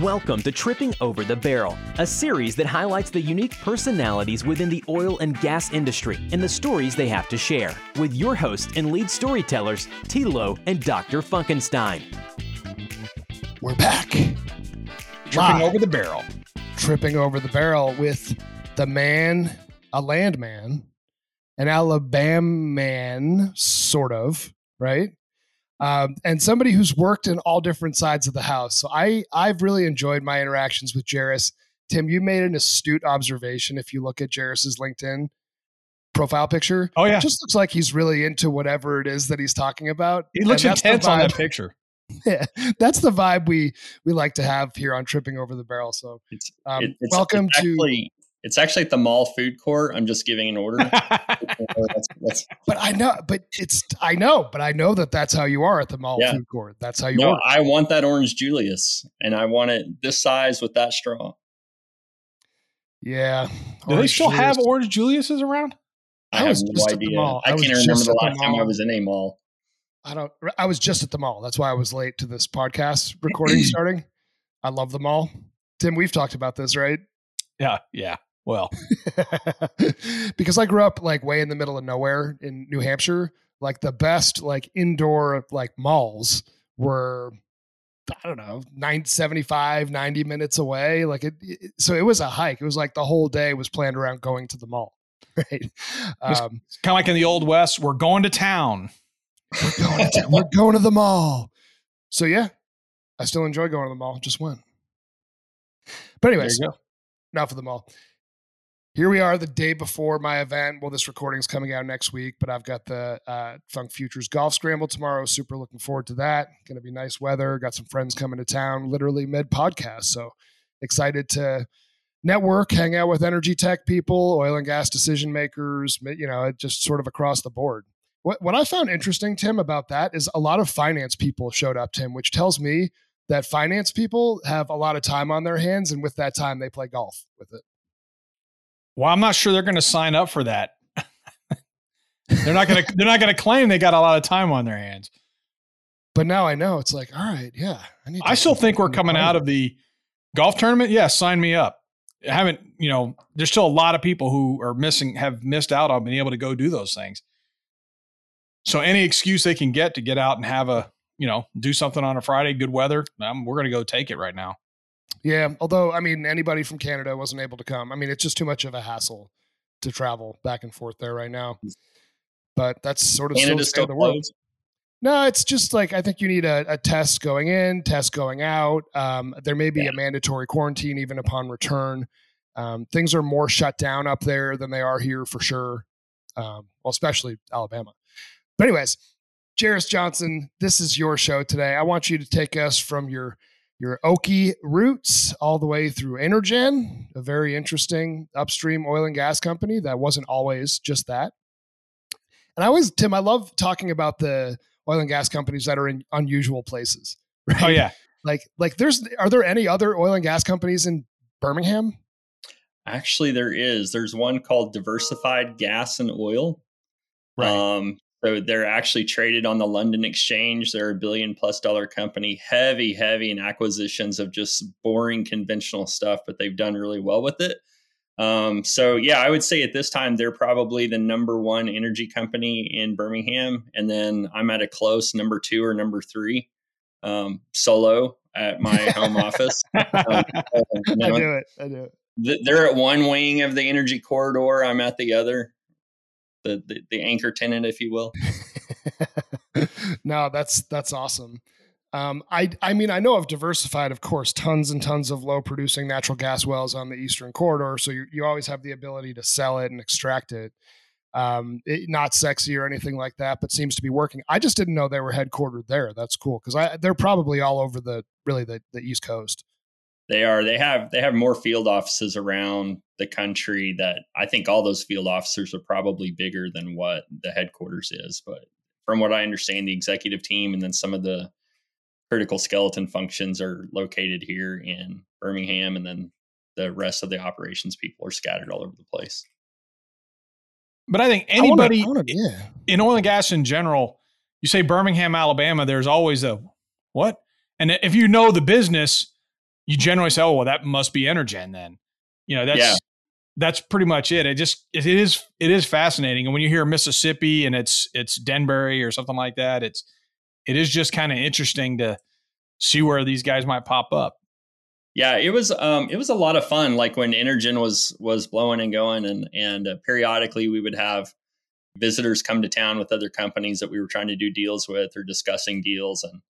Welcome to Tripping Over the Barrel, a series that highlights the unique personalities within the oil and gas industry and the stories they have to share, with your hosts and lead storytellers, Tilo and Dr. Funkenstein. We're back. Tripping over the barrel. Tripping over the barrel with the man, a landman, an Alabama man, sort of, right? Um, and somebody who's worked in all different sides of the house. So I I've really enjoyed my interactions with Jerris. Tim, you made an astute observation. If you look at Jerris's LinkedIn profile picture, Oh yeah, it just looks like he's really into whatever it is that he's talking about. he looks And that's the intense on that picture. Yeah, that's the vibe we we like to have here on Tripping Over the Barrel. So, um, it- it's welcome it's to. Actually, it's actually at the mall food court. I'm just giving an order. That's- that's- But I know, but it's I know, but I know that that's how you are at the mall Yeah. food court. That's how you no, order. I want that orange Julius, and I want it this size with that straw. Yeah. Do they Orange still have orange Julius's around? I, I have was no just at the idea. mall. I I was can't just remember the at the last time I was in a mall. I don't. I was just at the mall. That's why I was late to this podcast recording starting. I love the mall. Tim, we've talked about this, right? Yeah, yeah. Well, because I grew up like way in the middle of nowhere in New Hampshire. Like the best like indoor like malls were I don't know, 9 75, 90 minutes away. Like it, it- so it was a hike. It was like the whole day was planned around going to the mall. Right. Um, it's kind of like in the old west. We're going to town. we're going to we're going to the mall. So yeah, I still enjoy going to the mall. Just went. But anyways, enough of the mall. Here we are, the day before my event. Well, this recording's coming out next week, but I've got the uh, Funk Futures Golf Scramble tomorrow. Super looking forward to that. Going to be nice weather. Got some friends coming to town, literally mid podcast. So excited to network, hang out with energy tech people, oil and gas decision makers. You know, just sort of across the board. What what I found interesting, Tim, about that is a lot of finance people showed up, Tim, which tells me that finance people have a lot of time on their hands, and with that time, they play golf with it. Well, I'm not sure they're going to sign up for that. they're not going to. They're not going to claim they got a lot of time on their hands. But now I know it's like, all right, yeah. I need. I still think we're coming out of the golf tournament. Yeah, sign me up. I haven't, you know, there's still a lot of people who are missing, have missed out on being able to go do those things. So any excuse they can get to get out and have a, you know, do something on a Friday, good weather, um, we're going to go take it right now. Yeah, although I mean, anybody from Canada wasn't able to come. I mean, it's just too much of a hassle to travel back and forth there right now. But that's sort of still Canada's still the world. No, it's just like I think you need a, a test going in, test going out. Um, there may be Yeah. a mandatory quarantine even upon return. Um, things are more shut down up there than they are here for sure. Um, well, especially Alabama. But anyways, Jerris Johnson, this is your show today. I want you to take us from your your Okie roots all the way through Energen, a very interesting upstream oil and gas company that wasn't always just that. And I always, Tim, I love talking about the oil and gas companies that are in unusual places. Right? Oh yeah. Like, like there's, are there any other oil and gas companies in Birmingham? Actually, there is. There's one called Diversified Gas and Oil. Um, so they're actually traded on the London Exchange. They're a billion plus dollar company, heavy, heavy in acquisitions of just boring conventional stuff, but they've done really well with it. Um, so yeah, I would say at this time they're probably the number one energy company in Birmingham, and then I'm at a close number two or number three, um, solo at my home office. Um, I do it. I do it. th- they're at one wing of the energy corridor. I'm at the other, the the, the anchor tenant, if you will. no, that's that's awesome. Um, I I mean I know I've diversified, of course, tons and tons of low producing natural gas wells on the eastern corridor, so you you always have the ability to sell it and extract it. Um, it, not sexy or anything like that, but seems to be working. I just didn't know they were headquartered there. That's cool because I they're probably all over the really the the East Coast. They are. They have. They have more field offices around the country. That I think all those field officers are probably bigger than what the headquarters is. But from what I understand, the executive team and then some of the critical skeleton functions are located here in Birmingham, and then the rest of the operations people are scattered all over the place. But I think I wanna- anybody I wanna- yeah, in oil and gas in general, you say Birmingham, Alabama, there's always a what? And if you know the business, you generally say, "Oh, well, that must be Energen." Then, you know, that's yeah. that's pretty much it. It just it is it is fascinating. And when you hear Mississippi and it's it's Denbury or something like that, it's it is just kind of interesting to see where these guys might pop up. Yeah, it was um, it was a lot of fun. Like when Energen was was blowing and going, and and uh, periodically we would have visitors come to town with other companies that we were trying to do deals with or discussing deals, and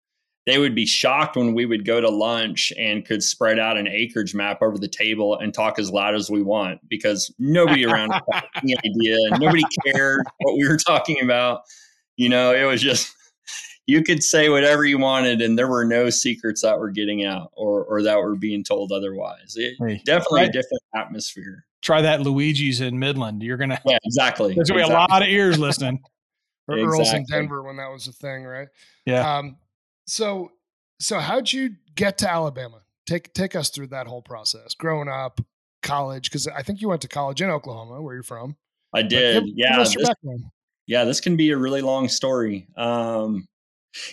they would be shocked when we would go to lunch and could spread out an acreage map over the table and talk as loud as we want because nobody around had any idea, and nobody cared what we were talking about. You know, it was just you could say whatever you wanted and there were no secrets that were getting out or or that were being told otherwise it, hey, definitely right. a different atmosphere try that luigi's in midland you're gonna yeah exactly there's gonna exactly. be a lot of ears listening or exactly. earls in denver when that was a thing right yeah um so so how'd you get to alabama take take us through that whole process growing up college because i think you went to college in oklahoma where you're from i did give, yeah give this, yeah this can be a really long story um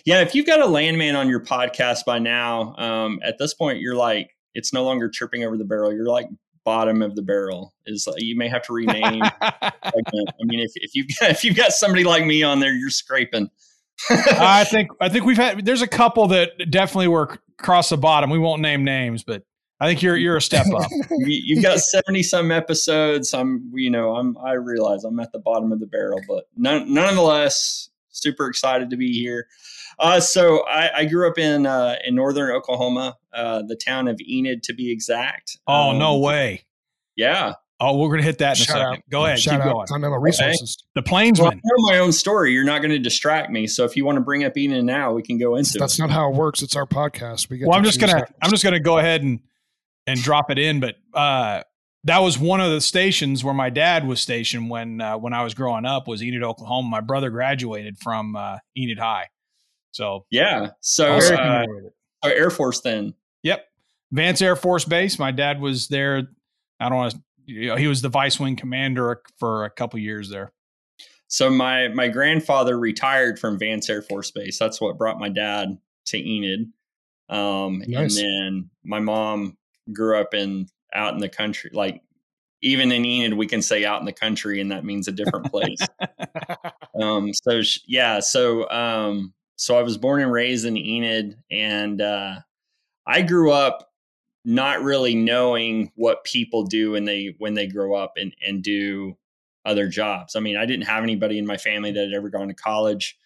yeah, if you've got a landman on your podcast by now, um, at this point you're like it's no longer tripping over the barrel. You're like bottom of the barrel. Is uh, you may have to rename. I mean, if if you've got, if you've got somebody like me on there, you're scraping. I think I think we've had there's a couple that definitely were across the bottom. We won't name names, but I think you're you're a step up. you, have got seventy some episodes. I'm you know I'm I realize I'm at the bottom of the barrel, but none, nonetheless, super excited to be here. Uh, so I, I, grew up in uh, in northern Oklahoma, uh, the town of Enid to be exact. Oh um, no way! Yeah. Oh, we're gonna hit that in Shout a second. Out. Go ahead. Shout keep out I'm going. To resources. Okay. The planes. Well, I know my own story. You're not going to distract me. So if you want to bring up Enid now, we can go into. That's it. not how it works. It's our podcast. We get. Well, I'm just gonna. Seconds. I'm just gonna go ahead and and drop it in, but uh, that was one of the stations where my dad was stationed when uh, when I was growing up was Enid, Oklahoma. My brother graduated from uh, Enid High, so yeah. So uh, Air Force then. Yep, Vance Air Force Base. My dad was there. I don't want to. You know, he was the vice wing commander for a couple years there. So my my grandfather retired from Vance Air Force Base. That's what brought my dad to Enid. Um, nice. And then my mom grew up in out in the country, like even in Enid, we can say out in the country, and that means a different place. um, so yeah, so um, so I was born and raised in Enid, and uh, I grew up not really knowing what people do when they when they grow up and and do other jobs. I mean, I didn't have anybody in my family that had ever gone to college.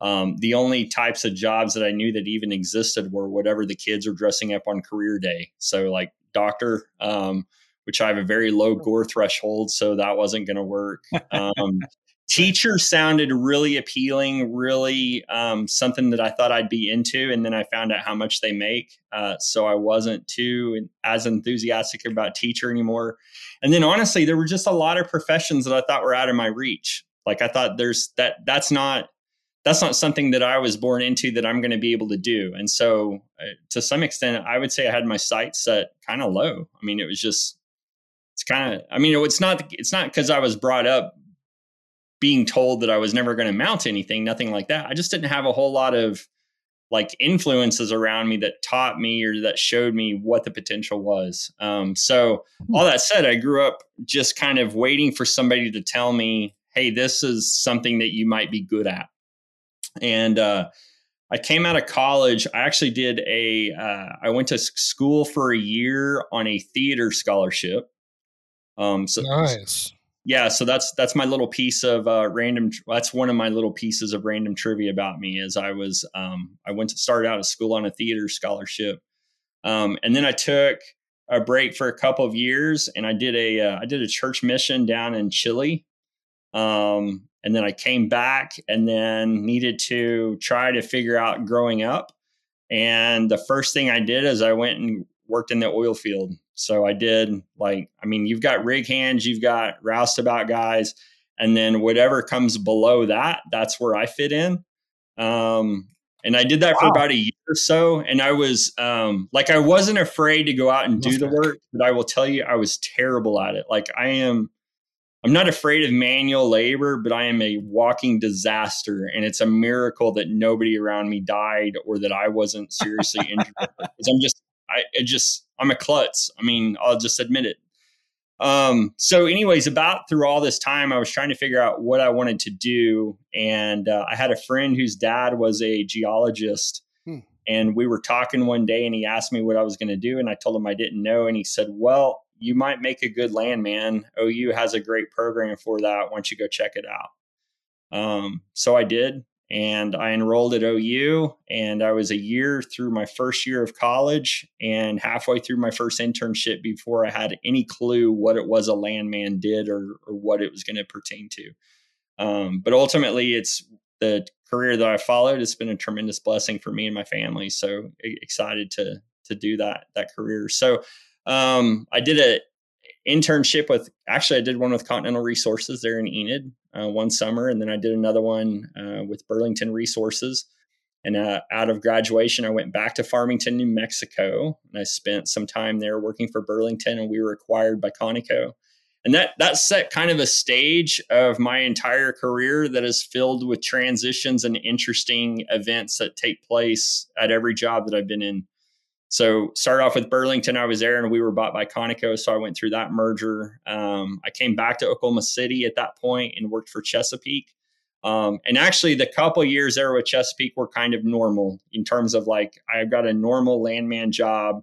Um, the only types of jobs that I knew that even existed were whatever the kids were dressing up on career day. So like doctor, um, which I have a very low gore threshold, so that wasn't going to work. Um, teacher sounded really appealing, really um, something that I thought I'd be into, and then I found out how much they make, uh, so I wasn't too as enthusiastic about teacher anymore. And then honestly, there were just a lot of professions that I thought were out of my reach. Like I thought there's that that's not that's not something that I was born into that I'm going to be able to do. And so, uh, to some extent, I would say I had my sights set kind of low. I mean, it was just, it's kind of, I mean, it's not, it's not because I was brought up being told that I was never going to mount anything, nothing like that. I just didn't have a whole lot of like influences around me that taught me or that showed me what the potential was. Um, so, hmm. all that said, I grew up just kind of waiting for somebody to tell me, hey, this is something that you might be good at. And uh, I came out of college. I actually did a. Uh, I went to school for a year on a theater scholarship. Um, so nice. Yeah, so that's that's my little piece of uh, random. That's one of my little pieces of random trivia about me. Is I was um, I went to start out of school on a theater scholarship, um, and then I took a break for a couple of years, and I did a uh, I did a church mission down in Chile, um, and then I came back and then needed to try to figure out growing up. And the first thing I did is I went and worked in the oil field. So I did like, I mean, you've got rig hands, you've got roustabout guys, and then whatever comes below that, that's where I fit in. Um, and I did that wow. for about a year or so. And I was um, like, I wasn't afraid to go out and do the work, but I will tell you, I was terrible at it. Like, I am I'm not afraid of manual labor, but I am a walking disaster. And it's a miracle that nobody around me died or that I wasn't seriously injured. Because I'm just, I just I'm a klutz. I mean, I'll just admit it. Um, so, anyways, about through all this time, I was trying to figure out what I wanted to do, and uh, I had a friend whose dad was a geologist, hmm. and we were talking one day, and he asked me what I was going to do, and I told him I didn't know, and he said, "Well, you might make a good landman. OU has a great program for that. Why don't you go check it out?" Um, so I did, and I enrolled at OU and I was a year through my first year of college and halfway through my first internship before I had any clue what it was a landman did or, or what it was going to pertain to. Um, but ultimately, it's the career that I followed. It's been a tremendous blessing for me and my family. So excited to to do that that career. So um, I did a internship with actually I did one with Continental Resources there in Enid uh, one summer, and then I did another one uh, with Burlington Resources. And uh, out of graduation, I went back to Farmington, New Mexico, and I spent some time there working for Burlington, and we were acquired by Conoco. And that that set kind of a stage of my entire career that is filled with transitions and interesting events that take place at every job that I've been in. So started off with Burlington. I was there and we were bought by Conoco. So I went through that merger. Um, I came back to Oklahoma City at that point and worked for Chesapeake. Um, and actually, the couple years there with Chesapeake were kind of normal in terms of like I got a normal landman job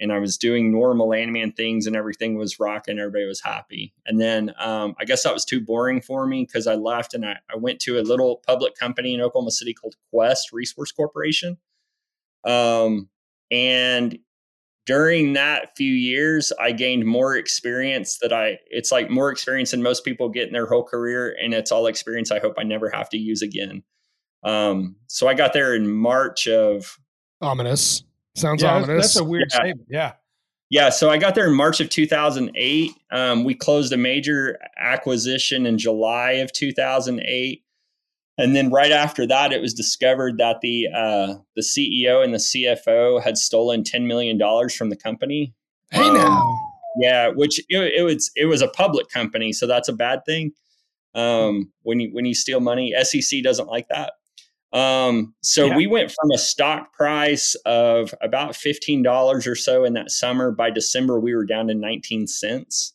and I was doing normal landman things and everything was rocking. Everybody was happy. And then um, I guess that was too boring for me because I left and I, I, went to a little public company in Oklahoma City called Quest Resource Corporation. Um, and during that few years, I gained more experience that I, it's like more experience than most people get in their whole career. And it's all experience I hope I never have to use again. Um, so I got there in March of ominous. Sounds yeah, ominous. That's a weird yeah. statement. Yeah. Yeah. So I got there in March of 2008. Um, we closed a major acquisition in July of 2008. And then right after that, it was discovered that the uh, the CEO and the CFO had stolen ten million dollars from the company. Hey um, now, yeah, which it, it, was it was a public company, so that's a bad thing. Um, when you when you steal money, SEC doesn't like that. Um, so yeah. we went from a stock price of about fifteen dollars or so in that summer. By December, we were down to nineteen cents.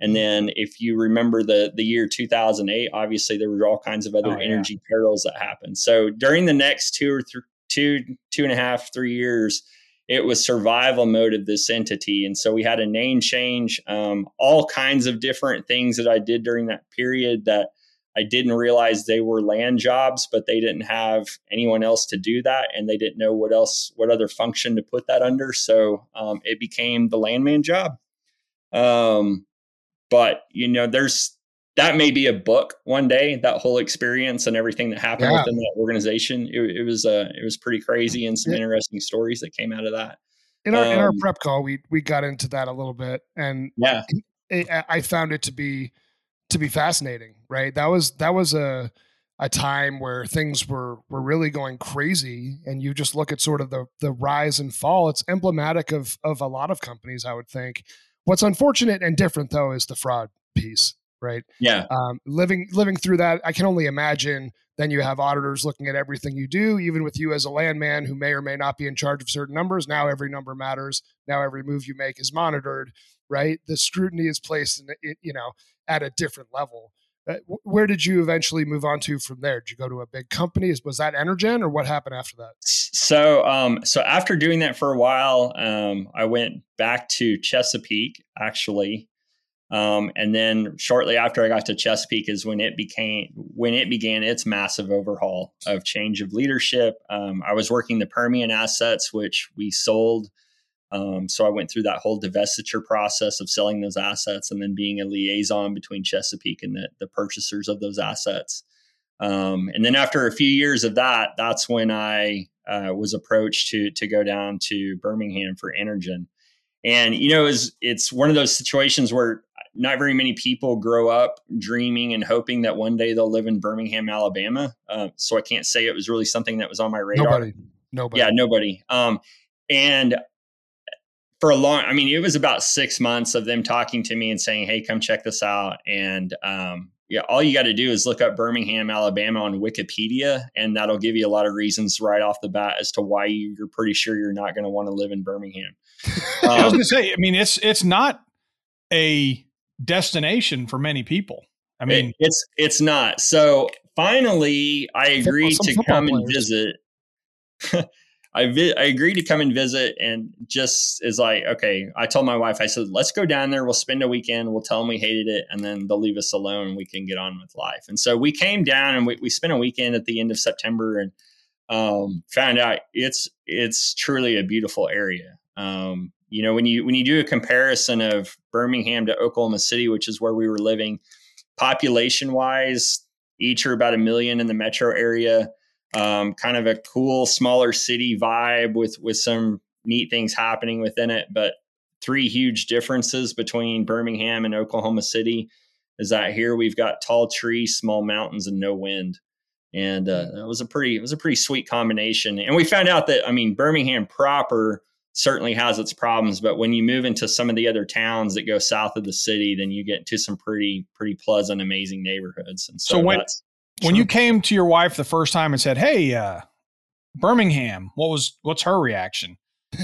And then if you remember the the year 2008, obviously there were all kinds of other oh, energy yeah. perils that happened. So during the next two or th- two two and a half three years, it was survival mode of this entity, and so we had a name change, um, all kinds of different things that I did during that period that I didn't realize they were land jobs, but they didn't have anyone else to do that, and they didn't know what else, what other function to put that under. So um, it became the landman job. Um, but you know, there's that may be a book one day. That whole experience and everything that happened yeah. within that organization. It, it was uh, it was pretty crazy and some yeah. interesting stories that came out of that. In our um, in our um, prep call, we we got into that a little bit, and yeah, it, I found it to be to be fascinating. Right, that was that was a a time where things were were really going crazy and you just look at sort of the the rise and fall it's emblematic of of a lot of companies i would think What's unfortunate and different though is the fraud piece, right? Yeah. Um, living living through that, I can only imagine. Then you have auditors looking at everything you do, even with you as a landman who may or may not be in charge of certain numbers. Now every number matters. Now every move you make is monitored, right? The scrutiny is placed in, you know, at a different level. Uh, where did you eventually move on to from there? Did you go to a big company? Was that Energen, or what happened after that? So, um, so after doing that for a while, um, I went back to Chesapeake actually, um, and then shortly after I got to Chesapeake is when it became when it began its massive overhaul of change of leadership. Um, I was working the Permian assets, which we sold um, so I went through that whole divestiture process of selling those assets and then being a liaison between Chesapeake and the, the purchasers of those assets. Um, and then after a few years of that, that's when I uh, was approached to to go down to Birmingham for Energen. And you know, it's, it's one of those situations where not very many people grow up dreaming and hoping that one day they'll live in Birmingham, Alabama. Uh, so I can't say it was really something that was on my radar. Nobody, nobody. Yeah, nobody. Um, and for a long i mean it was about six months of them talking to me and saying hey come check this out and um, yeah, all you got to do is look up Birmingham, Alabama on Wikipedia, and that'll give you a lot of reasons right off the bat as to why you're pretty sure you're not going to want to live in Birmingham. Um, I was going to say, I mean, it's it's not a destination for many people. I mean, it, it's it's not. So finally, I agreed to come players. and visit. I vi- I agreed to come and visit, and just is like, okay. I told my wife, I said, let's go down there. We'll spend a weekend. We'll tell them we hated it, and then they'll leave us alone. We can get on with life. And so we came down, and we, we spent a weekend at the end of September, and um, found out it's it's truly a beautiful area. Um, you know, when you when you do a comparison of Birmingham to Oklahoma City, which is where we were living, population wise, each are about a million in the metro area um, kind of a cool smaller city vibe with with some neat things happening within it but three huge differences between birmingham and oklahoma city is that here we've got tall trees small mountains and no wind. And uh, it was a pretty it was a pretty sweet combination. And we found out that i mean birmingham proper certainly has its problems but when you move into some of the other towns that go south of the city then you get to some pretty pretty pleasant amazing neighborhoods. And so, so when, when you came to your wife the first time and said, "Hey, uh, Birmingham," what was what's her reaction?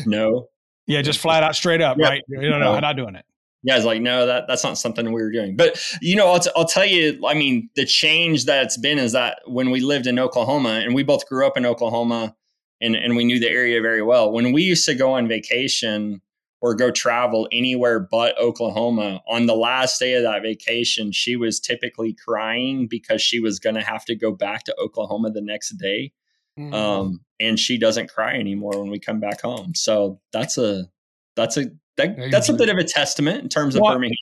No. yeah, just flat out, straight up, yeah. right? You don't know, I'm not doing it. Yeah, it's like, no, that that's not something we were doing. But you know, I'll, t- I'll tell you. I mean, the change that's been is that when we lived in Oklahoma, and we both grew up in Oklahoma, and and we knew the area very well. When we used to go on vacation, or go travel anywhere but Oklahoma. On the last day of that vacation, she was typically crying because she was going to have to go back to Oklahoma the next day. Mm-hmm. Um, and she doesn't cry anymore when we come back home. So that's a that's a that, that's a bit of a testament in terms of well, Birmingham.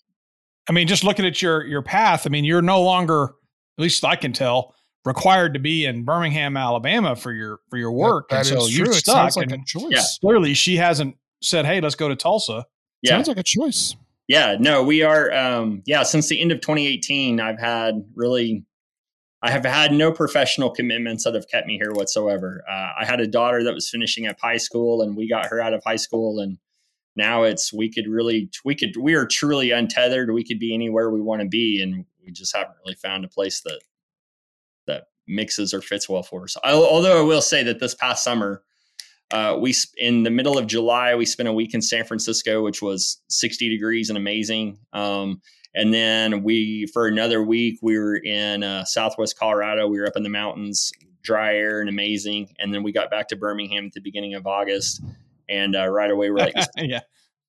I mean, just looking at your your path, I mean, you're no longer, at least I can tell, required to be in Birmingham, Alabama for your for your work. That, that and so you're stuck. Like and yeah. clearly she hasn't said, "Hey, let's go to Tulsa." Yeah. Sounds like a choice. Yeah, no, we are. Um, yeah, since the end of 2018, I've had really, I have had no professional commitments that have kept me here whatsoever. Uh, I had a daughter that was finishing up high school, and we got her out of high school, and now it's we could really, we could, we are truly untethered. We could be anywhere we want to be, and we just haven't really found a place that that mixes or fits well for us. I, although I will say that this past summer uh, we in the middle of July we spent a week in San Francisco, which was 60 degrees and amazing. Um, and then we for another week we were in uh, Southwest Colorado. We were up in the mountains, dry air and amazing. And then we got back to Birmingham at the beginning of August, and uh, right away we're like, yeah,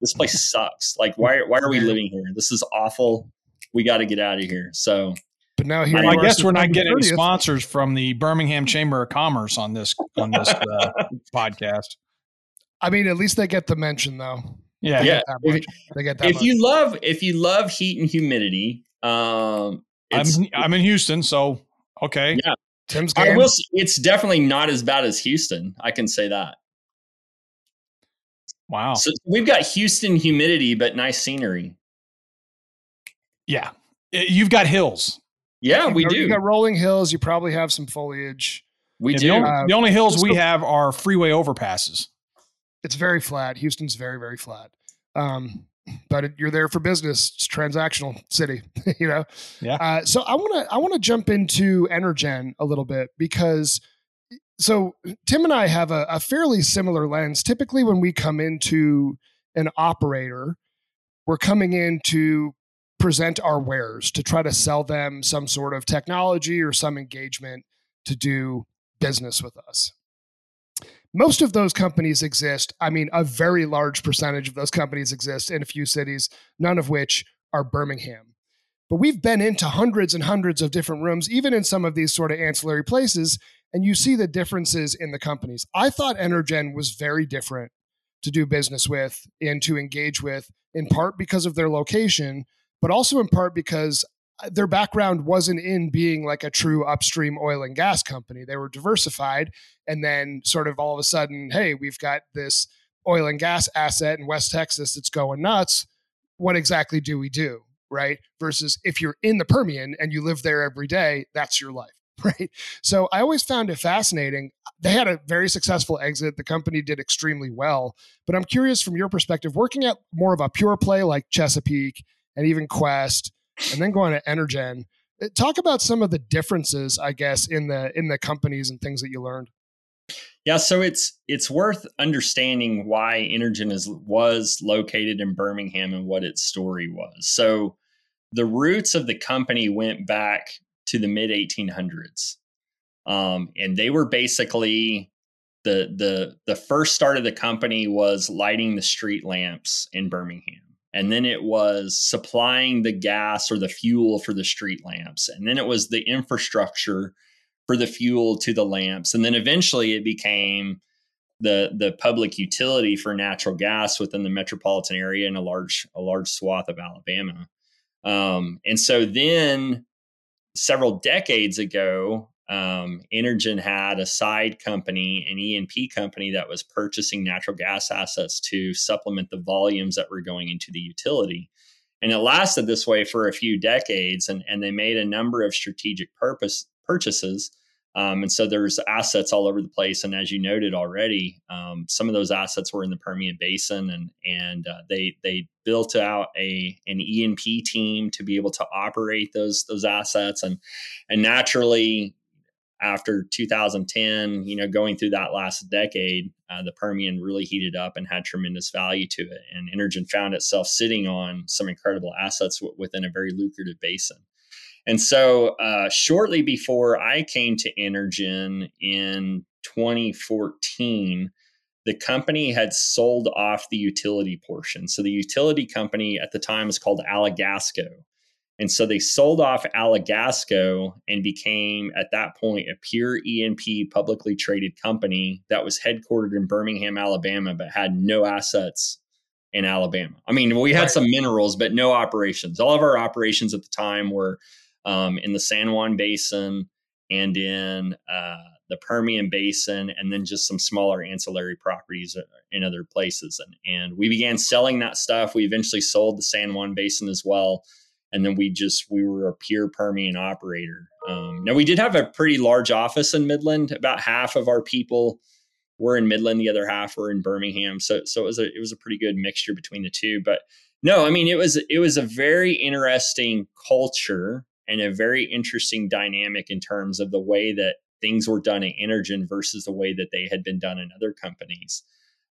this place sucks. Like why why are we living here? This is awful. We got to get out of here. So but now here, I guess we're not getting 30th. any sponsors from the Birmingham Chamber of Commerce on this on this uh, podcast. I mean, at least they get the mention, though. Yeah, they yeah. Get if, they get that. If much. you love, if you love heat and humidity, um, I'm I'm in Houston, so okay. Yeah, Tim's. Game. I will. It's definitely not as bad as Houston. I can say that. Wow. So we've got Houston humidity, but nice scenery. Yeah, you've got hills. Yeah, we do. You got rolling hills. You probably have some foliage. We yeah, do. The only, uh, the only hills we have are freeway overpasses. It's very flat. Houston's very, very flat. Um, but it, you're there for business. It's transactional city, you know. Yeah. Uh, so I want to I want to jump into Energen a little bit because so Tim and I have a, a fairly similar lens. Typically, when we come into an operator, we're coming in to present our wares to try to sell them some sort of technology or some engagement to do business with us. Most of those companies exist. I mean, a very large percentage of those companies exist in a few cities, none of which are Birmingham. But we've been into hundreds and hundreds of different rooms, even in some of these sort of ancillary places, and you see the differences in the companies. I thought Energen was very different to do business with and to engage with, in part because of their location, but also in part because uh, their background wasn't in being like a true upstream oil and gas company. They were diversified. And then, sort of all of a sudden, hey, we've got this oil and gas asset in West Texas that's going nuts. What exactly do we do? Right. Versus if you're in the Permian and you live there every day, that's your life. Right. So I always found it fascinating. They had a very successful exit. The company did extremely well. But I'm curious from your perspective, working at more of a pure play like Chesapeake and even Quest, and then going to Energen. Uh, talk about some of the differences, I guess, in the in the companies and things that you learned. Yeah, so it's it's worth understanding why Energen is was located in Birmingham and what its story was. So the roots of the company went back to the mid 1800s, um, and they were basically the the the first start of the company was lighting the street lamps in Birmingham and then it was supplying the gas or the fuel for the street lamps. And then it was the infrastructure for the fuel to the lamps. And then eventually it became the the public utility for natural gas within the metropolitan area and a large a large swath of Alabama. Um, and so then several decades ago um, Energen had a side company, an E&P company that was purchasing natural gas assets to supplement the volumes that were going into the utility. And it lasted this way for a few decades, and, and they made a number of strategic purpose purchases. Um, and so there's assets all over the place. And as you noted already, um, some of those assets were in the Permian Basin, and and uh, they they built out a an E and P team to be able to operate those those assets, and and naturally, after 2010, you know, going through that last decade, uh, the Permian really heated up and had tremendous value to it. And Energen found itself sitting on some incredible assets w- within a very lucrative basin. And so, uh, shortly before I came to Energen in 2014, the company had sold off the utility portion. So, the utility company at the time was called Alagasco. And so they sold off Alagasco and became, at that point, a pure E&P publicly traded company that was headquartered in Birmingham, Alabama, but had no assets in Alabama. I mean, we had some minerals, but no operations. All of our operations at the time were um, in the San Juan Basin and in uh, the Permian Basin, and then just some smaller ancillary properties uh, in other places. And, and we began selling that stuff. We eventually sold the San Juan Basin as well and then we just we were a pure Permian operator. Um, now we did have a pretty large office in Midland. About half of our people were in Midland, the other half were in Birmingham. So so it was a it was a pretty good mixture between the two. But no, I mean it was it was a very interesting culture and a very interesting dynamic in terms of the way that things were done at Energen versus the way that they had been done in other companies.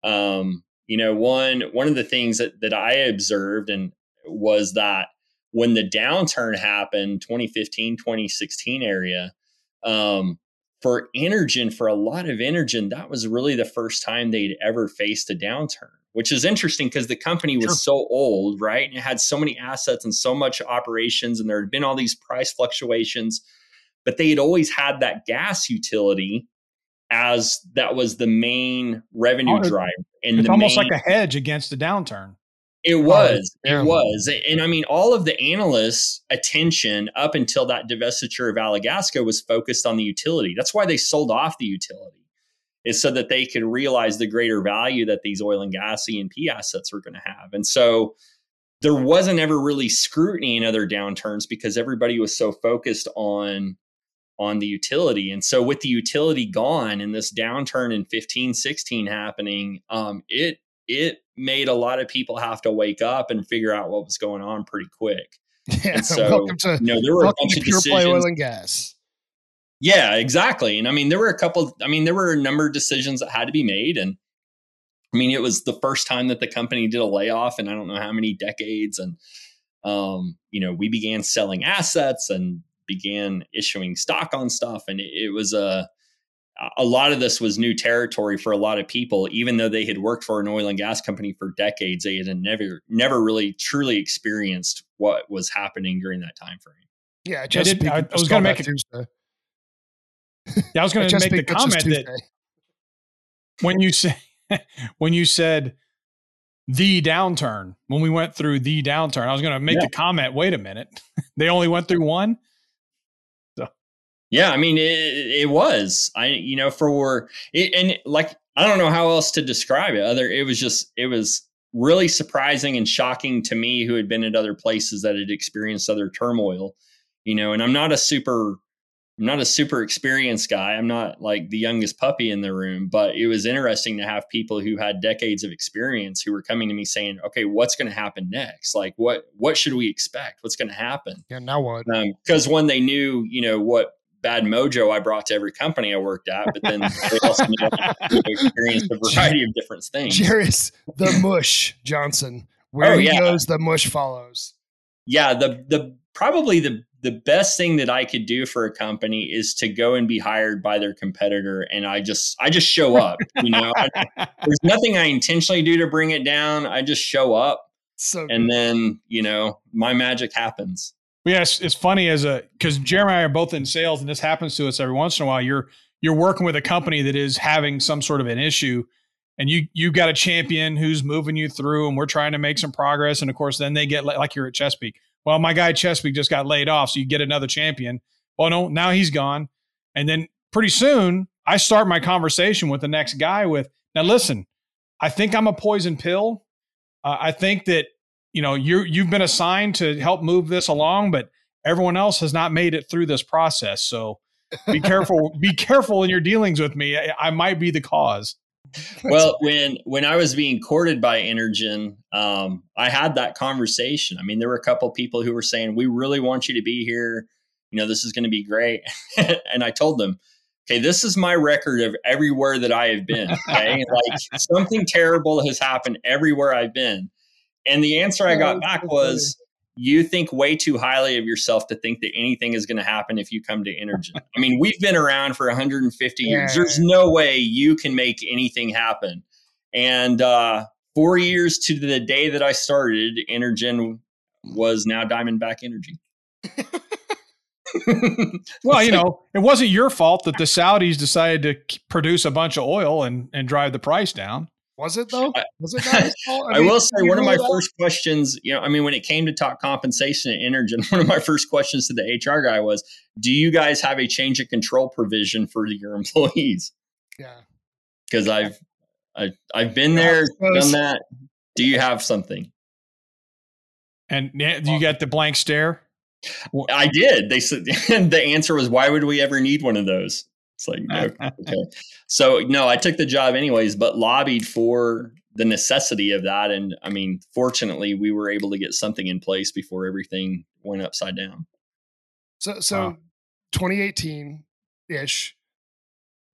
Um, you know, one one of the things that that I observed and was that when the downturn happened 2015 2016 area um, for energen for a lot of energen that was really the first time they'd ever faced a downturn which is interesting because the company was sure. so old right and it had so many assets and so much operations and there had been all these price fluctuations but they had always had that gas utility as that was the main revenue driver and it's almost main, like a hedge against the downturn it was. Oh, it was. And I mean, all of the analysts' attention up until that divestiture of Alagasco was focused on the utility. That's why they sold off the utility, is so that they could realize the greater value that these oil and gas E&P assets were going to have. And so there wasn't ever really scrutiny in other downturns because everybody was so focused on on the utility. And so with the utility gone and this downturn in 15, 16 happening, um, it it made a lot of people have to wake up and figure out what was going on pretty quick. Yeah, and so welcome to, you know, there were a bunch of pure decisions. play oil and gas. Yeah, exactly. And I mean, there were a couple. I mean, there were a number of decisions that had to be made, and I mean, it was the first time that the company did a layoff, and I don't know how many decades. And um, you know, we began selling assets and began issuing stock on stuff, and it, it was a a lot of this was new territory for a lot of people. Even though they had worked for an oil and gas company for decades they had never never really truly experienced what was happening during that time frame. Yeah just I, did, I, I was going to make a, Tuesday. yeah, I was going to make the comment that when you say when you said the downturn when we went through the downturn I was going to make yeah. the comment wait a minute. They only went through one yeah, I mean, it, it was. I, you know, for it, and like I don't know how else to describe it. Other, it was just, it was really surprising and shocking to me, who had been at other places that had experienced other turmoil. You know, and I'm not a super I'm not a super experienced guy. I'm not like the youngest puppy in the room, but it was interesting to have people who had decades of experience who were coming to me saying, "Okay, what's going to happen next? Like, what what should we expect? What's going to happen?" Yeah, now what? Because um, when they knew, you know, what bad mojo I brought to every company I worked at, but then they also experienced a variety of different things. Jerris, the mush Johnson, where oh, he yeah. goes, the mush follows. Yeah, the the probably the the best thing that I could do for a company is to go and be hired by their competitor, and I just I just show up. You know, I, there's nothing I intentionally do to bring it down. I just show up, so and then you know my magic happens. Yeah, it's, it's funny as a because Jeremy and I are both in sales, and this happens to us every once in a while. You're you're working with a company that is having some sort of an issue, and you you got a champion who's moving you through, and we're trying to make some progress. And of course, then they get like you're at Chesapeake. Well, my guy Chesapeake just got laid off, so you get another champion. Well, no, now he's gone, and then pretty soon I start my conversation with the next guy with now. Listen, I think I'm a poison pill. Uh, I think that you know you you've been assigned to help move this along but everyone else has not made it through this process. So be careful be careful in your dealings with me. I, I, might be the cause. Well when when i was being courted by Energen um, i had that conversation. I mean there were a couple people who were saying we really want you to be here. You know this is going to be great. And i told them okay this is my record of everywhere that i have been okay? Like something terrible has happened everywhere i've been and the answer I got back was, you think way too highly of yourself to think that anything is going to happen if you come to Energen. I mean, we've been around for 150 years. There's no way you can make anything happen. And uh, four years to the day that I started, Energen was now Diamondback Energy. well, you know, it wasn't your fault that the Saudis decided to produce a bunch of oil and, and drive the price down. Was it though? Was it I, I, mean, will say one of my that? first questions, you know, I mean, when it came to talk compensation at Energen, one of my first questions to the HR guy was, "Do you guys have a change of control provision for your employees?" Yeah, because I've I, I've been there, done that. Do you have something? And you got the blank stare. I did. They said the answer was, "Why would we ever need one of those?" It's like, okay. So, no, I took the job anyways, but lobbied for the necessity of that. And I mean, fortunately, we were able to get something in place before everything went upside down. So, so wow. 2018 ish,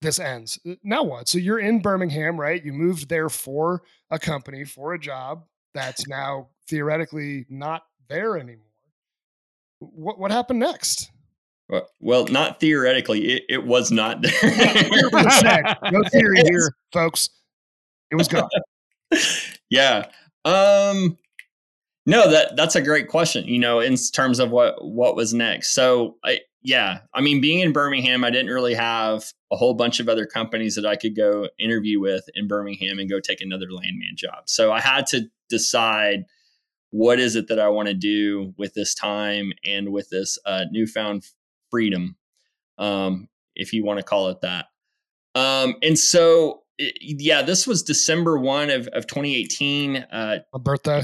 this ends. Now what? So you're in Birmingham, right? You moved there for a company, for a job that's now theoretically not there anymore. What what happened next? Well, not theoretically, it, it was not there. no theory here, folks. It was gone. yeah. Um no, that that's a great question, you know, in terms of what what was next. So, I yeah, I mean being in Birmingham, I didn't really have a whole bunch of other companies that I could go interview with in Birmingham and go take another landman job. So, I had to decide what is it that I want to do with this time and with this uh, newfound freedom, um, if you want to call it that. Um, and so, it, yeah, this was December 1 of, of 2018. Uh, A birthday.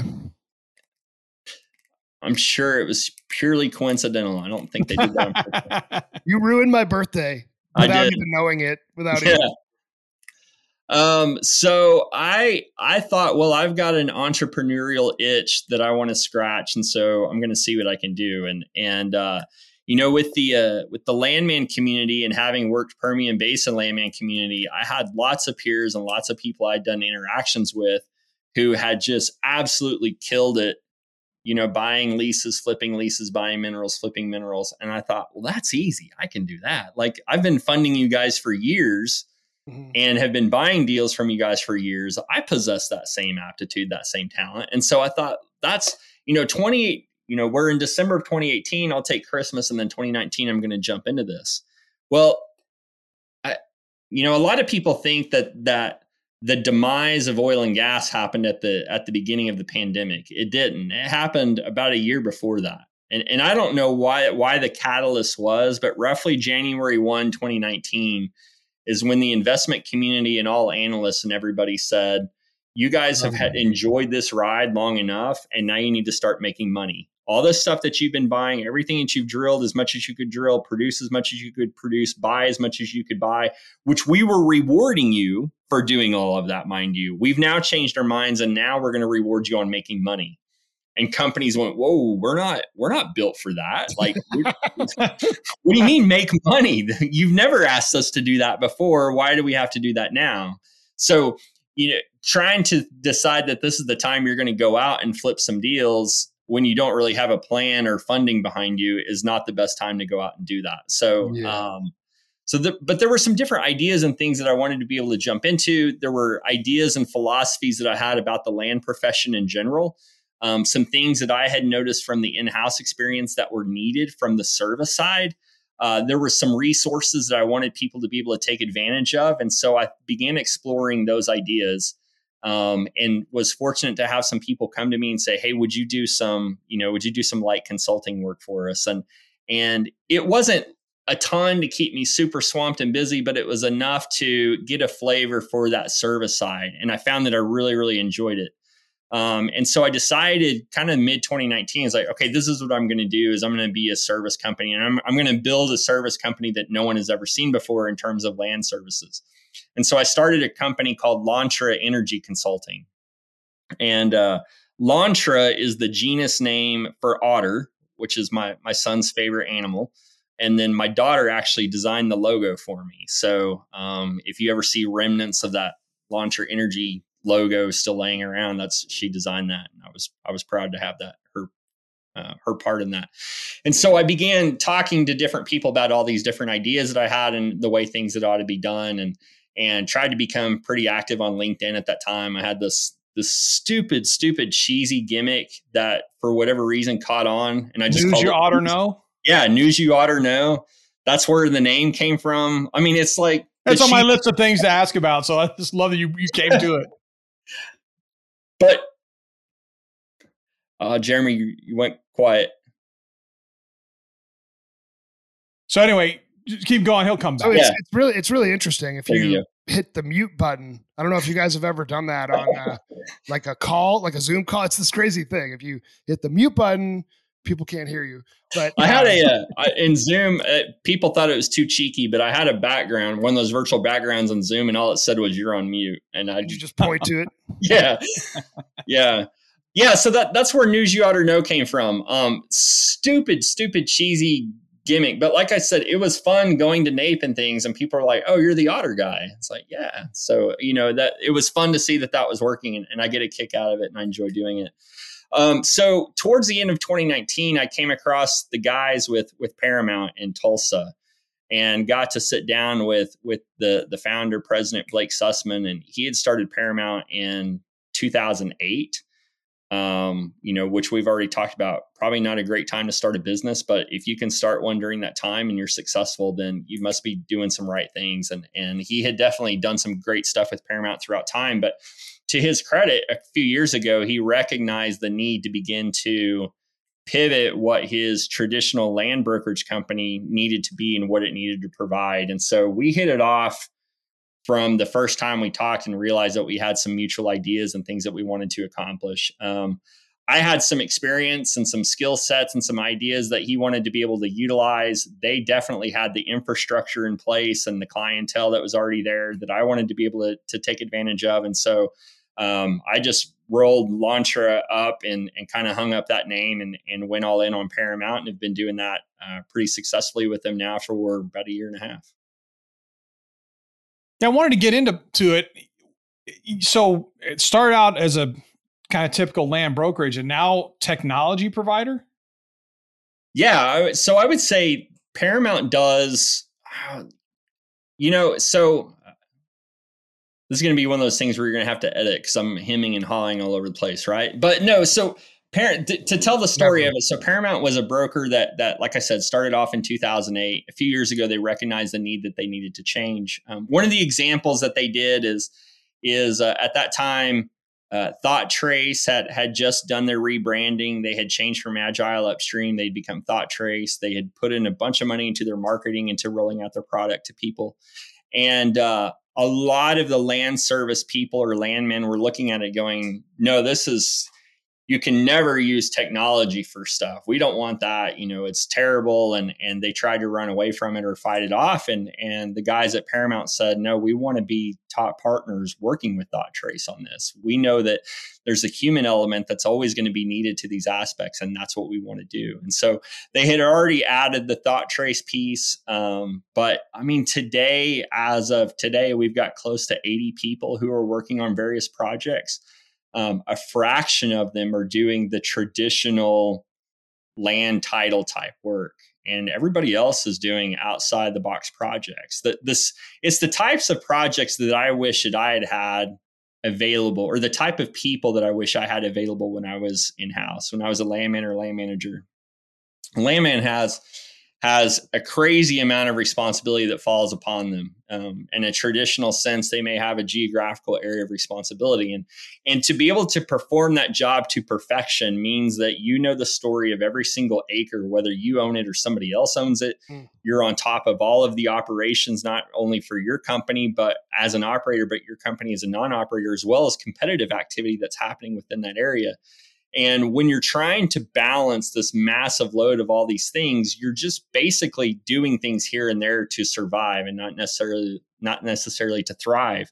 I'm sure it was purely coincidental. I don't think they did that. you ruined my birthday without even knowing it. Without yeah. even. Um, so I I thought, well, I've got an entrepreneurial itch that I want to scratch, and so I'm going to see what I can do. And and uh, you know, with the uh, with the landman community and having worked Permian Basin landman community, I had lots of peers and lots of people I'd done interactions with who had just absolutely killed it. You know, buying leases, flipping leases, buying minerals, flipping minerals, and I thought, well, that's easy. I can do that. Like I've been funding you guys for years. Mm-hmm. and have been buying deals from you guys for years. I possess that same aptitude, that same talent. And so I thought that's, you know, 28 you know, we're in December of 2018. I'll take Christmas, and then 2019, I'm going to jump into this. Well, I, you know, a lot of people think that that the demise of oil and gas happened at the at the beginning of the pandemic. It didn't. It happened about a year before that. And and I don't know why why the catalyst was, but roughly January 1, 2019 is when the investment community and all analysts and everybody said, you guys have had mm-hmm. enjoyed this ride long enough and now you need to start making money all this stuff that you've been buying, everything that you've drilled as much as you could drill, produce as much as you could produce, buy as much as you could buy, which we were rewarding you for doing all of that, mind you. We've now changed our minds and now we're going to reward you on making money. And companies went, "Whoa, we're not we're not built for that." Like, what do you mean make money? You've never asked us to do that before. Why do we have to do that now? So, you know, trying to decide that this is the time you're going to go out and flip some deals when you don't really have a plan or funding behind you is not the best time to go out and do that. So, yeah. um, so, the, but there were some different ideas and things that I wanted to be able to jump into. There were ideas and philosophies that I had about the land profession in general. Um, some things that I had noticed from the in-house experience that were needed from the service side. Uh, there were some resources that I wanted people to be able to take advantage of, and so I began exploring those ideas um, and was fortunate to have some people come to me and say, "Hey, would you do some, you know, would you do some light consulting work for us?" And and it wasn't a ton to keep me super swamped and busy, but it was enough to get a flavor for that service side, and I found that I really, really enjoyed it. Um, and so I decided kind of mid 2019 is like, okay, this is what I'm going to do is I'm going to be a service company and I'm, I'm going to build a service company that no one has ever seen before in terms of land services. And so I started a company called Lontra Energy Consulting. And uh, Lontra is the genus name for otter, which is my, my son's favorite animal. And then my daughter actually designed the logo for me. So um, if you ever see remnants of that Lontra Energy logo still laying around, that's she designed that. And I was I was proud to have that her uh, her part in that. And so I began talking to different people about all these different ideas that I had and the way things that ought to be done. And and tried to become pretty active on LinkedIn at that time. I had this this stupid, stupid, cheesy gimmick that for whatever reason caught on, and I just news you ought to know. Yeah, news you ought to know. That's where the name came from. I mean, it's like that's on my list of things to ask about. So I just love that you you came to it. But uh, Jeremy, you, you went quiet. So anyway, just keep going. He'll come back. So it's, yeah. it's really it's really interesting if you, you, hit the mute button. I don't know if you guys have ever done that on uh, like a call, like a Zoom call. It's this crazy thing. If you hit the mute button, people can't hear you. But I had a uh, in Zoom. Uh, people thought it was too cheeky, but I had a background, one of those virtual backgrounds on Zoom, and all it said was "you're on mute," and I just, just point to it. yeah, yeah. Yeah, so that that's where news you ought to know came from. Um, stupid, stupid, cheesy gimmick. But like I said, it was fun going to NAPE and things, and people are like, "Oh, you're the otter guy." It's like, yeah. So you know that it was fun to see that that was working, and, and I get a kick out of it, and I enjoy doing it. Um, so towards the end of 2019, I came across the guys with with Paramount in Tulsa, and got to sit down with with the the founder, President Blake Sussman, and he had started Paramount in 2008 um, you know, which we've already talked about. Probably not a great time to start a business, but if you can start one during that time and you're successful, then you must be doing some right things. And and he had definitely done some great stuff with Paramount throughout time. But to his credit, a few years ago, he recognized the need to begin to pivot what his traditional land brokerage company needed to be and what it needed to provide. And so we hit it off from the first time we talked and realized that we had some mutual ideas and things that we wanted to accomplish. Um, I had some experience and some skill sets and some ideas that he wanted to be able to utilize. They definitely had the infrastructure in place and the clientele that was already there that I wanted to be able to, to take advantage of. And so um, I just rolled Lontra up and, and kind of hung up that name and, and went all in on Paramount and have been doing that uh, pretty successfully with them now for about a year and a half. I wanted to get into to it. So it started out as a kind of typical land brokerage, and now technology provider. Yeah, so I would say Paramount does. Uh, you know, so this is going to be one of those things where you're going to have to edit because I'm hemming and hawing all over the place, right? But no, so Parent to, to, tell the story of it. So Paramount was a broker that that, like I said, started off in 2008. A few years ago, they recognized the need that they needed to change. Um, one of the examples that they did is is uh, at that time, uh, ThoughtTrace had had just done their rebranding. They had changed from Agile Upstream. They'd become ThoughtTrace. They had put in a bunch of money into their marketing, into rolling out their product to people, and uh, a lot of the land service people or landmen were looking at it, going, "No, this is." You can never use technology for stuff. We don't want that. You know, it's terrible. And and they tried to run away from it or fight it off. And and the guys at Paramount said, no, we want to be top partners working with ThoughtTrace on this. We know that there's a human element that's always going to be needed to these aspects, and that's what we want to do. And so they had already added the ThoughtTrace piece. Um, but I mean, today, as of today, we've got close to 80 people who are working on various projects um, a fraction of them are doing the traditional land title type work and everybody else is doing outside the box projects. That this it's the types of projects that i wish that i had had available or the type of people that i wish i had available when i was in house when i was a landman or land manager. Landman has has a crazy amount of responsibility that falls upon them. Um, in a traditional sense, they may have a geographical area of responsibility, and and to be able to perform that job to perfection means that you know the story of every single acre, whether you own it or somebody else owns it. Mm. You're on top of all of the operations, not only for your company, but as an operator, but your company as a non-operator, as well as competitive activity that's happening within that area. And when you're trying to balance this massive load of all these things, you're just basically doing things here and there to survive and not necessarily not necessarily to thrive.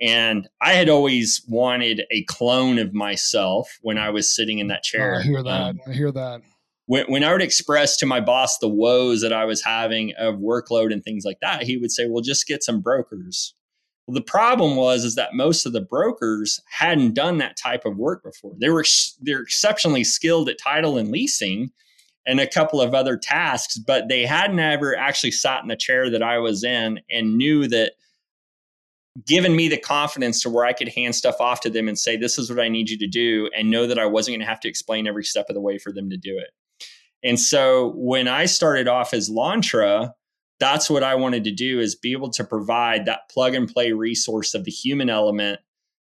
And I had always wanted a clone of myself when I was sitting in that chair. Oh, I hear that. Um, I hear that. When, when I would express to my boss the woes that I was having of workload and things like that, he would say, "Well, just get some brokers." Well, the problem was is that most of the brokers hadn't done that type of work before. They were they're exceptionally skilled at title and leasing and a couple of other tasks, but they hadn't ever actually sat in the chair that I was in and knew that given me the confidence to where I could hand stuff off to them and say, this is what I need you to do, and know that I wasn't going to have to explain every step of the way for them to do it. And so when I started off as Lontra, that's what I wanted to do is be able to provide that plug and play resource of the human element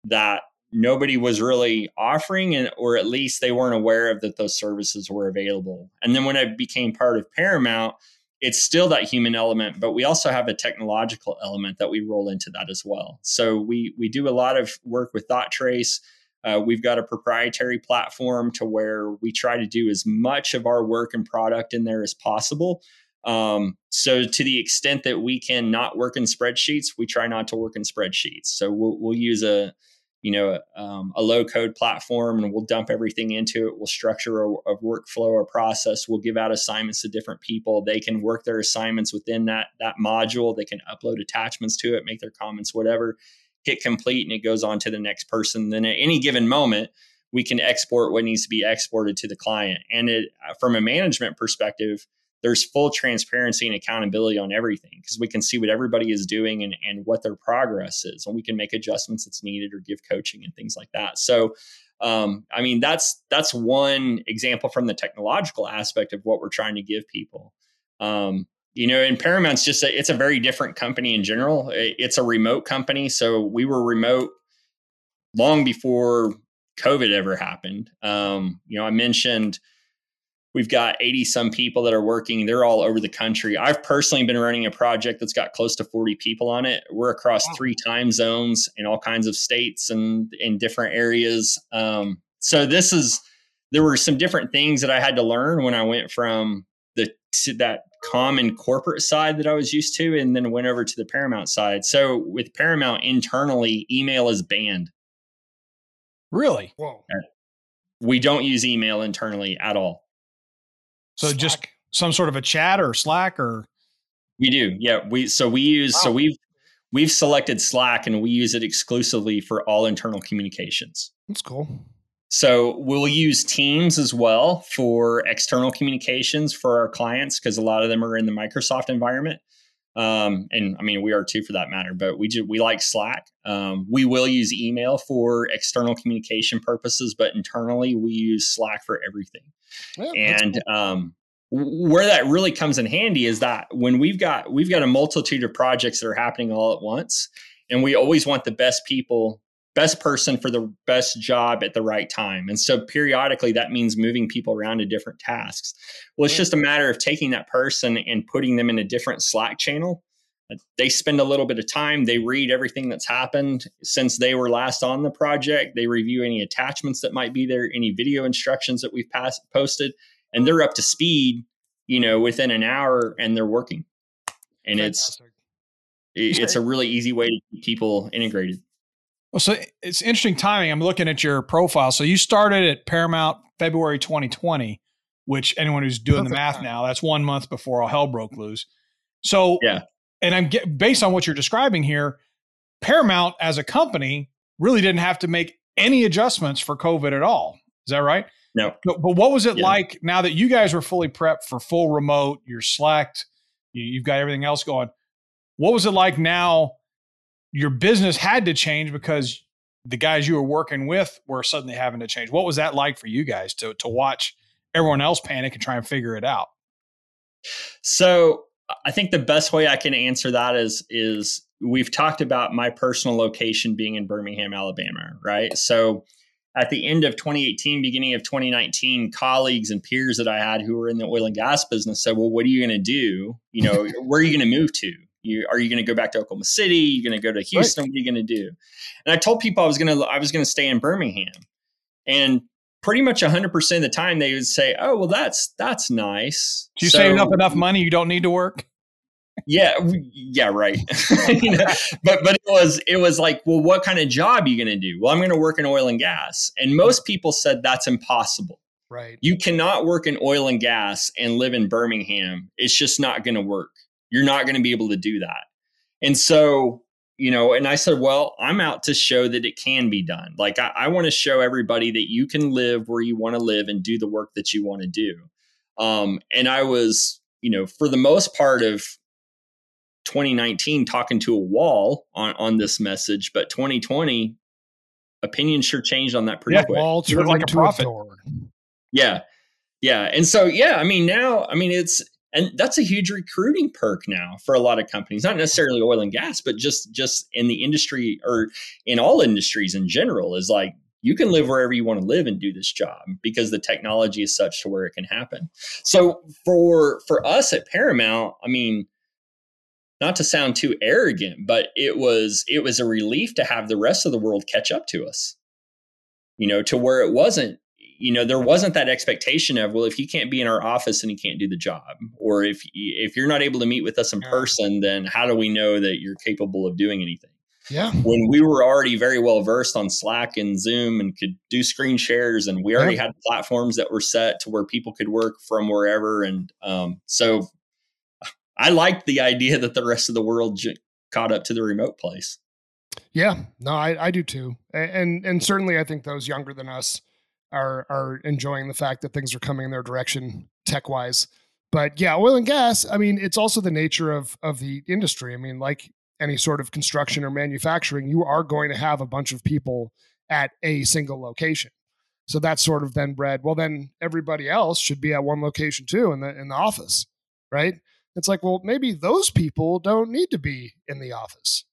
that nobody was really offering and or at least they weren't aware of that those services were available. And then when I became part of Paramount, it's still that human element, but we also have a technological element that we roll into that as well. So we we do a lot of work with ThoughtTrace. Uh, we've got a proprietary platform to where we try to do as much of our work and product in there as possible um, so to the extent that we can not work in spreadsheets, we try not to work in spreadsheets. So we'll, we'll use a, you know, um, a low code platform and we'll dump everything into it. We'll structure a, a workflow or process. We'll give out assignments to different people. They can work their assignments within that, that module. They can upload attachments to it, make their comments, whatever, hit complete and it goes on to the next person. Then at any given moment, we can export what needs to be exported to the client. And it, from a management perspective, there's full transparency and accountability on everything because we can see what everybody is doing and, and what their progress is and we can make adjustments that's needed or give coaching and things like that. So um, i mean that's that's one example from the technological aspect of what we're trying to give people. Um, you know and paramount's just a, it's a very different company in general. It's a remote company so we were remote long before covid ever happened. Um, you know i mentioned We've got 80 some people that are working. They're all over the country. I've personally been running a project that's got close to 40 people on it. We're across wow. three time zones in all kinds of states and in different areas. Um, so this is there were some different things that I had to learn when I went from the to that common corporate side that I was used to and then went over to the Paramount side. So with Paramount internally, email is banned. Really? Whoa. We don't use email internally at all. So Slack. just some sort of a chat or Slack or we do. Yeah, we so we use wow. so we've we've selected Slack and we use it exclusively for all internal communications. That's cool. So we'll use Teams as well for external communications for our clients because a lot of them are in the Microsoft environment. Um, and I mean, we are too for that matter, but we do, we like Slack. Um, we will use email for external communication purposes, but internally we use Slack for everything. Yeah, and cool. um, where that really comes in handy is that when we've got we've got a multitude of projects that are happening all at once, and we always want the best people best person for the best job at the right time. And so periodically that means moving people around to different tasks. Well, it's just a matter of taking that person and putting them in a different Slack channel. Uh, they spend a little bit of time. They read everything that's happened since they were last on the project. They review any attachments that might be there, any video instructions that we've passed, posted, and they're up to speed. You know, within an hour, and they're working. And Fantastic. it's it's a really easy way to keep people integrated. Well, so it's interesting timing. I'm looking at your profile. So you started at Paramount February 2020, which anyone who's doing Perfect the math now, that's one month before all hell broke loose. So yeah, and I'm get, based on what you're describing here, Paramount as a company really didn't have to make any adjustments for COVID at all. Is that right? No. But, but what was it yeah. like now that you guys were fully prepped for full remote? You're slacked. You, you've got everything else going. What was it like now? Your business had to change because the guys you were working with were suddenly having to change. What was that like for you guys to to watch everyone else panic and try and figure it out? So I think the best way I can answer that is is we've talked about my personal location being in Birmingham, Alabama, right? So at the end of 2018, beginning of 2019, colleagues and peers that I had who were in the oil and gas business said, "Well, what are you going to do? You know, where are you going to move to? You, are you going to go back to Oklahoma City? Are you going to go to Houston? Right. What are you going to do?" And I told people I was going to I was going to stay in Birmingham, and pretty much 100% of the time they would say, "Oh, well that's that's nice." You so, saved up enough money you don't need to work? yeah, yeah, right. you know, but but it was it was like, well, what kind of job are you going to do? Well, I'm going to work in oil and gas. And most people said that's impossible. Right. You cannot work in oil and gas and live in Birmingham. It's just not going to work. You're not going to be able to do that. And so you know, and I said, well, I'm out to show that it can be done. Like, I, I want to show everybody that you can live where you want to live and do the work that you want to do. Um, and I was, you know, for the most part of 2019 talking to a wall on, on this message, but 2020, opinions sure changed on that pretty yeah, quick. Wall turned like a prophet. Yeah. Yeah. And so, yeah, I mean, now, I mean, it's, and that's a huge recruiting perk now for a lot of companies not necessarily oil and gas but just just in the industry or in all industries in general is like you can live wherever you want to live and do this job because the technology is such to where it can happen. So for for us at paramount i mean not to sound too arrogant but it was it was a relief to have the rest of the world catch up to us. You know to where it wasn't you know there wasn't that expectation of well if you can't be in our office and you can't do the job. Or if if you're not able to meet with us in person then how do we know that you're capable of doing anything? Yeah. When we were already very well versed on slack and zoom and could do screen shares and we already yeah. had platforms that were set to where people could work from wherever and um, so i liked the idea that the rest of the world j- caught up to the remote place. Yeah. No i, I do too. And and certainly i think those younger than us are are enjoying the fact that things are coming in their direction tech wise. But yeah, oil and gas. I mean, it's also the nature of of the industry. I mean, like any sort of construction or manufacturing, you are going to have a bunch of people at a single location. So that's sort of then bred. Well, then everybody else should be at one location too in the in the office, right? It's like, well, maybe those people don't need to be in the office.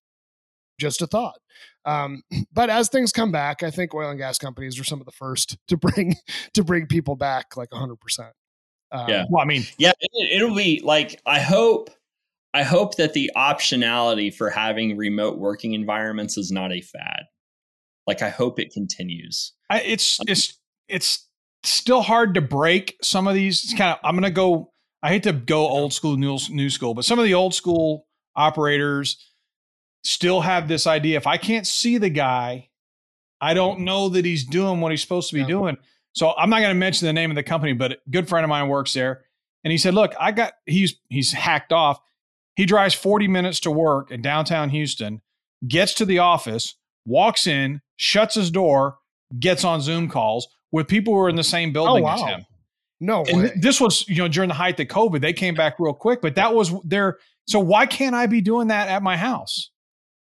Just a thought. Um, but as things come back, I think oil and gas companies are some of the first to bring to bring people back like 100%. Um, yeah. Well, I mean, yeah, it, will be like I hope I hope that the optionality for having remote working environments is not a fad. Like I hope it continues. I, it's it's it's still hard to break some of these. It's kind of I'm going to go. I hate to go old school, new, new school, but some of the old school operators still have this idea if I can't see the guy, I don't mm-hmm. know that he's doing what he's supposed to be yeah. doing. So I'm not going to mention the name of the company, but a good friend of mine works there. And he said, Look, I got he's he's hacked off. He drives 40 minutes to work in downtown Houston, gets to the office, walks in, shuts his door, gets on Zoom calls with people who are in the same oh, building oh, wow. as him. No and way. This was, you know, during the height of COVID. They came back real quick, but that was their so why can't I be doing that at my house?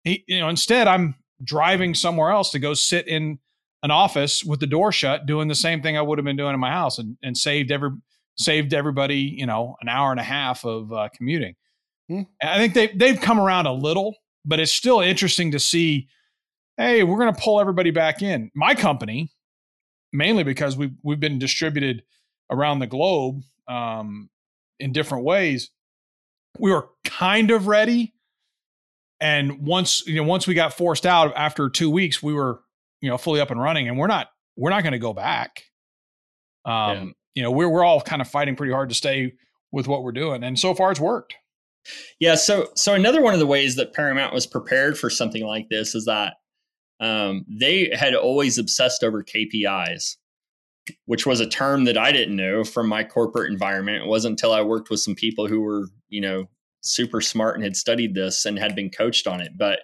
He, you know, instead I'm driving somewhere else to go sit in an office with the door shut, doing the same thing I would have been doing in my house, and, and saved every saved everybody, you know, an hour and a half of uh, commuting. Hmm. I think they they've come around a little, but it's still interesting to see. Hey, we're going to pull everybody back in. My company, mainly because we've we've been distributed around the globe um, in different ways. We were kind of ready And once you know, once we got forced out after two weeks, we were you know fully up and running, and we're not we're not going to go back. Um, yeah. you know, we're we're all kind of fighting pretty hard to stay with what we're doing, and so far it's worked. Yeah. So so another one of the ways that Paramount was prepared for something like this is that um, they had always obsessed over KPIs, which was a term that I didn't know from my corporate environment. It wasn't until I worked with some people who were, you know, super smart and had studied this and had been coached on it. But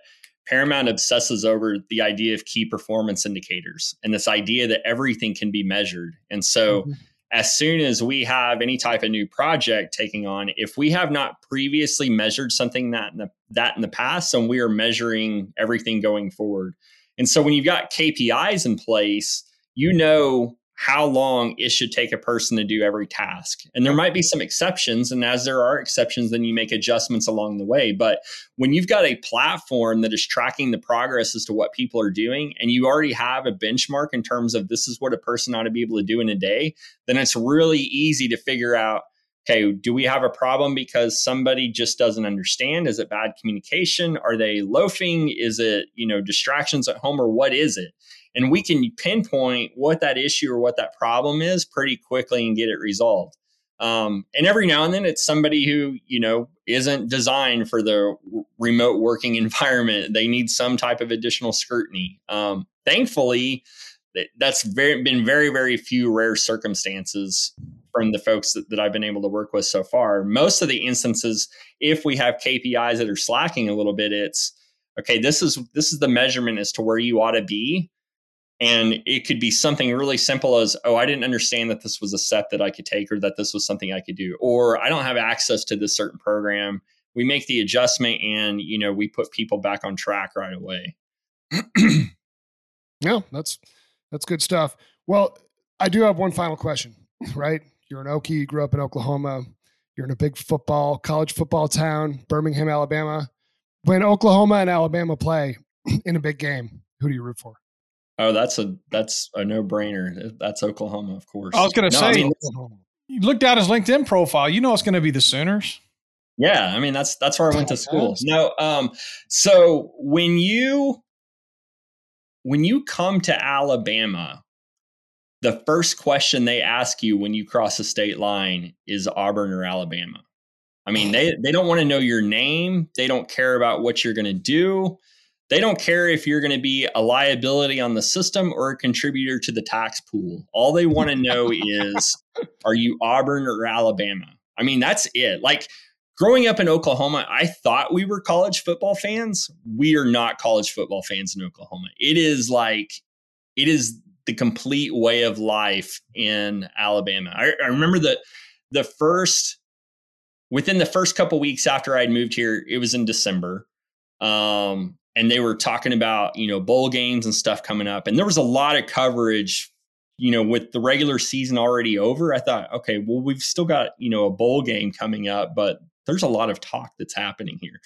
Paramount obsesses over the idea of key performance indicators and this idea that everything can be measured. And so, mm-hmm. as soon as we have any type of new project taking on, if we have not previously measured something that in the, that in the past, and we are measuring everything going forward. And so, when you've got KPIs in place, you know how long it should take a person to do every task. And there might be some exceptions. And as there are exceptions, then you make adjustments along the way. But when you've got a platform that is tracking the progress as to what people are doing, and you already have a benchmark in terms of this is what a person ought to be able to do in a day, then it's really easy to figure out okay, do we have a problem because somebody just doesn't understand? Is it bad communication? Are they loafing? Is it, you know, distractions at home or what is it? And we can pinpoint what that issue or what that problem is pretty quickly and get it resolved. Um, and every now and then it's somebody who you know isn't designed for the remote working environment. They need some type of additional scrutiny. Um, thankfully, that that's very been very very few rare circumstances from the folks that, that I've been able to work with so far. Most of the instances, if we have KPIs that are slacking a little bit, it's okay. This is this is the measurement as to where you ought to be and it could be something really simple as, oh, I didn't understand that this was a set that I could take or that this was something I could do, or I don't have access to this certain program. We make the adjustment and, you know, we put people back on track right away. yeah, that's that's good stuff. Well, I do have one final question, right? You're an Okie, you grew up in Oklahoma. You're in a big football, college football town, Birmingham, Alabama. When Oklahoma and Alabama play in a big game, who do you root for? Oh, that's a that's a no brainer. That's Oklahoma, of course. I was going to no, say, I mean, you looked at his LinkedIn profile. You know it's going to be the Sooners. Yeah, I mean that's that's where I went to school. No, um, so when you when you come to Alabama, the first question they ask you when you cross the state line is Auburn or Alabama. I mean, they they don't want to know your name. They don't care about what you're going to do. They don't care if you're going to be a liability on the system or a contributor to the tax pool. All they want to know is are you Auburn or Alabama? I mean, that's it. Like growing up in Oklahoma, I thought we were college football fans. We are not college football fans in Oklahoma. It is like, it is the complete way of life in Alabama. I, I remember that the first, within the first couple weeks after I'd moved here, it was in December. Um, and they were talking about you know bowl games and stuff coming up. And there was a lot of coverage you know with the regular season already over. I thought okay well we've still got you know a bowl game coming up but there's a lot of talk that's happening here.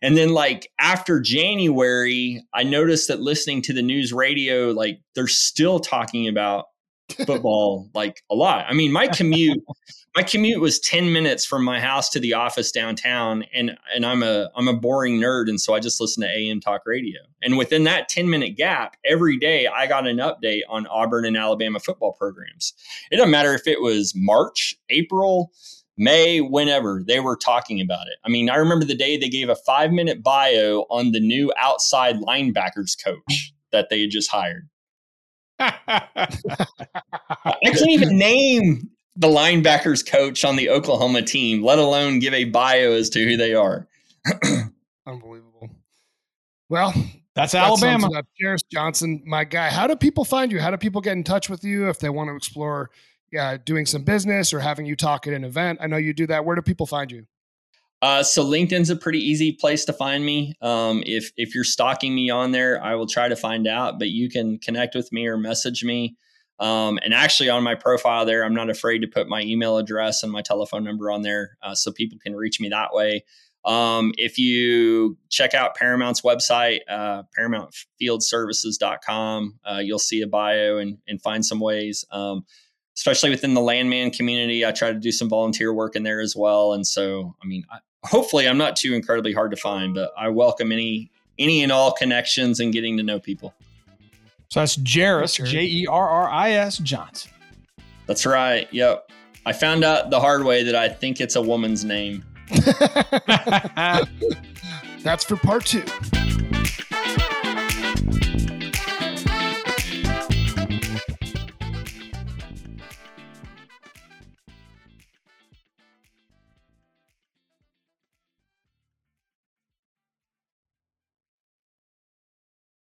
And then like after january i noticed that listening to the news radio like they're still talking about football like a lot. I mean my commute my commute was 10 minutes from my house to the office downtown and and I'm a I'm a boring nerd and so I just listen to AM talk radio. And within that 10 minute gap, every day I got an update on Auburn and Alabama football programs. It doesn't matter if it was March, April, May, whenever they were talking about it. I mean, I remember the day they gave a 5 minute bio on the new outside linebackers coach that they had just hired. I can't even name the linebackers coach on the Oklahoma team, let alone give a bio as to who they are. Unbelievable. Well, that's that Alabama. Jerris Johnson, my guy. How do people find you? How do people get in touch with you if they want to explore yeah, doing some business or having you talk at an event? I know you do that. Where do people find you? Uh, so LinkedIn's a pretty easy place to find me. Um, if if you're stalking me on there, I will try to find out. But you can connect with me or message me. Um, and actually, on my profile there, I'm not afraid to put my email address and my telephone number on there uh, so people can reach me that way. Um, if you check out Paramount's website, uh, paramountfieldservices.com, uh, you'll see a bio and, and find some ways. Um, especially within the landman community, I try to do some volunteer work in there as well. And so, I mean, I, hopefully I'm not too incredibly hard to find, but I welcome any any and all connections and getting to know people. So that's Jerris, J E R R I S Johnson. That's right. Yep. I found out the hard way that I think it's a woman's name. That's for part two.